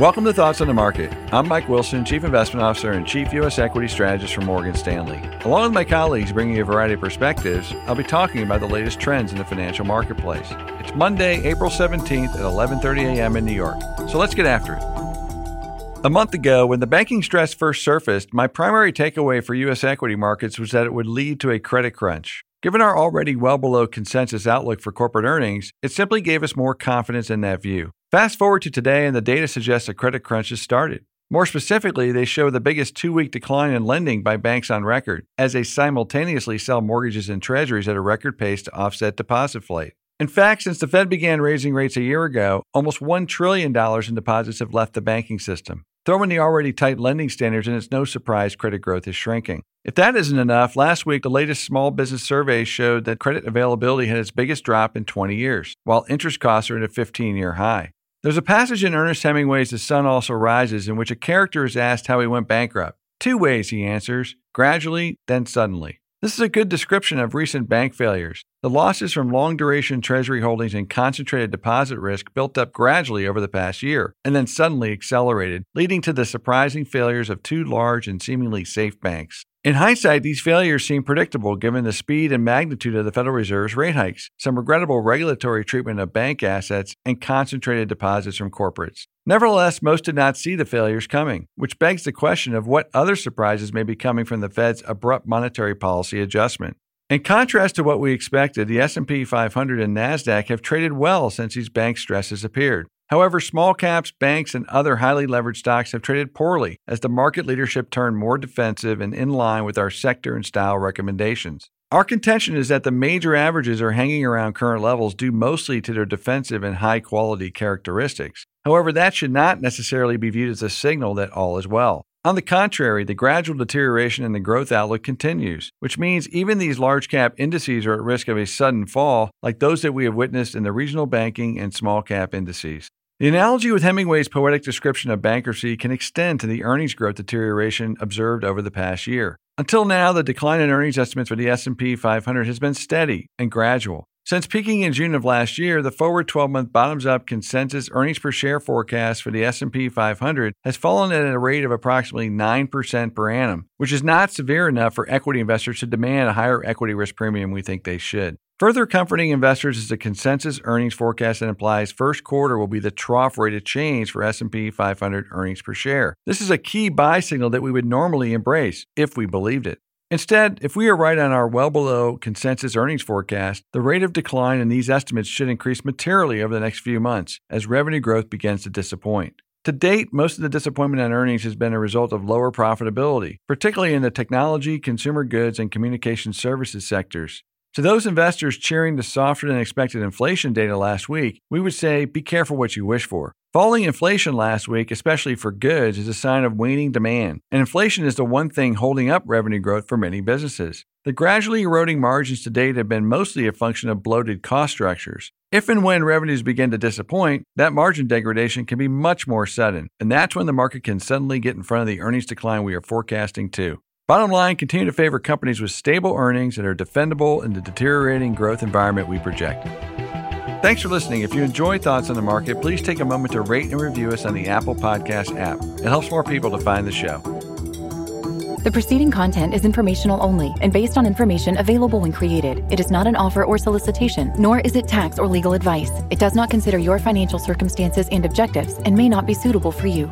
Welcome to Thoughts on the Market. I'm Mike Wilson, Chief Investment Officer and Chief U.S. Equity Strategist for Morgan Stanley. Along with my colleagues bringing a variety of perspectives, I'll be talking about the latest trends in the financial marketplace. It's Monday, April 17th at 11:30 a.m. in New York. So let's get after it. A month ago, when the banking stress first surfaced, my primary takeaway for U.S. equity markets was that it would lead to a credit crunch. Given our already well below consensus outlook for corporate earnings, it simply gave us more confidence in that view. Fast forward to today, and the data suggests a credit crunch has started. More specifically, they show the biggest two week decline in lending by banks on record, as they simultaneously sell mortgages and treasuries at a record pace to offset deposit flight. In fact, since the Fed began raising rates a year ago, almost $1 trillion in deposits have left the banking system. Throw in the already tight lending standards, and it's no surprise credit growth is shrinking. If that isn't enough, last week the latest small business survey showed that credit availability had its biggest drop in 20 years, while interest costs are at a 15 year high. There's a passage in Ernest Hemingway's The Sun Also Rises in which a character is asked how he went bankrupt. Two ways, he answers gradually, then suddenly. This is a good description of recent bank failures. The losses from long duration Treasury holdings and concentrated deposit risk built up gradually over the past year and then suddenly accelerated, leading to the surprising failures of two large and seemingly safe banks. In hindsight, these failures seem predictable given the speed and magnitude of the Federal Reserve's rate hikes, some regrettable regulatory treatment of bank assets, and concentrated deposits from corporates. Nevertheless, most did not see the failures coming, which begs the question of what other surprises may be coming from the Fed's abrupt monetary policy adjustment. In contrast to what we expected, the S&P 500 and Nasdaq have traded well since these bank stresses appeared. However, small caps, banks, and other highly leveraged stocks have traded poorly as the market leadership turned more defensive and in line with our sector and style recommendations. Our contention is that the major averages are hanging around current levels due mostly to their defensive and high quality characteristics. However, that should not necessarily be viewed as a signal that all is well. On the contrary, the gradual deterioration in the growth outlook continues, which means even these large cap indices are at risk of a sudden fall, like those that we have witnessed in the regional banking and small cap indices. The analogy with Hemingway's poetic description of bankruptcy can extend to the earnings growth deterioration observed over the past year. Until now, the decline in earnings estimates for the S&P 500 has been steady and gradual. Since peaking in June of last year, the forward 12-month bottoms-up consensus earnings per share forecast for the S&P 500 has fallen at a rate of approximately 9% per annum, which is not severe enough for equity investors to demand a higher equity risk premium we think they should. Further comforting investors is the consensus earnings forecast that implies first quarter will be the trough rate of change for S&P 500 earnings per share. This is a key buy signal that we would normally embrace if we believed it. Instead, if we are right on our well below consensus earnings forecast, the rate of decline in these estimates should increase materially over the next few months as revenue growth begins to disappoint. To date, most of the disappointment on earnings has been a result of lower profitability, particularly in the technology, consumer goods, and communication services sectors. To those investors cheering the softer than expected inflation data last week, we would say be careful what you wish for. Falling inflation last week, especially for goods, is a sign of waning demand, and inflation is the one thing holding up revenue growth for many businesses. The gradually eroding margins to date have been mostly a function of bloated cost structures. If and when revenues begin to disappoint, that margin degradation can be much more sudden, and that's when the market can suddenly get in front of the earnings decline we are forecasting too. Bottom line, continue to favor companies with stable earnings that are defendable in the deteriorating growth environment we project. Thanks for listening. If you enjoy Thoughts on the Market, please take a moment to rate and review us on the Apple Podcast app. It helps more people to find the show. The preceding content is informational only and based on information available when created. It is not an offer or solicitation, nor is it tax or legal advice. It does not consider your financial circumstances and objectives and may not be suitable for you.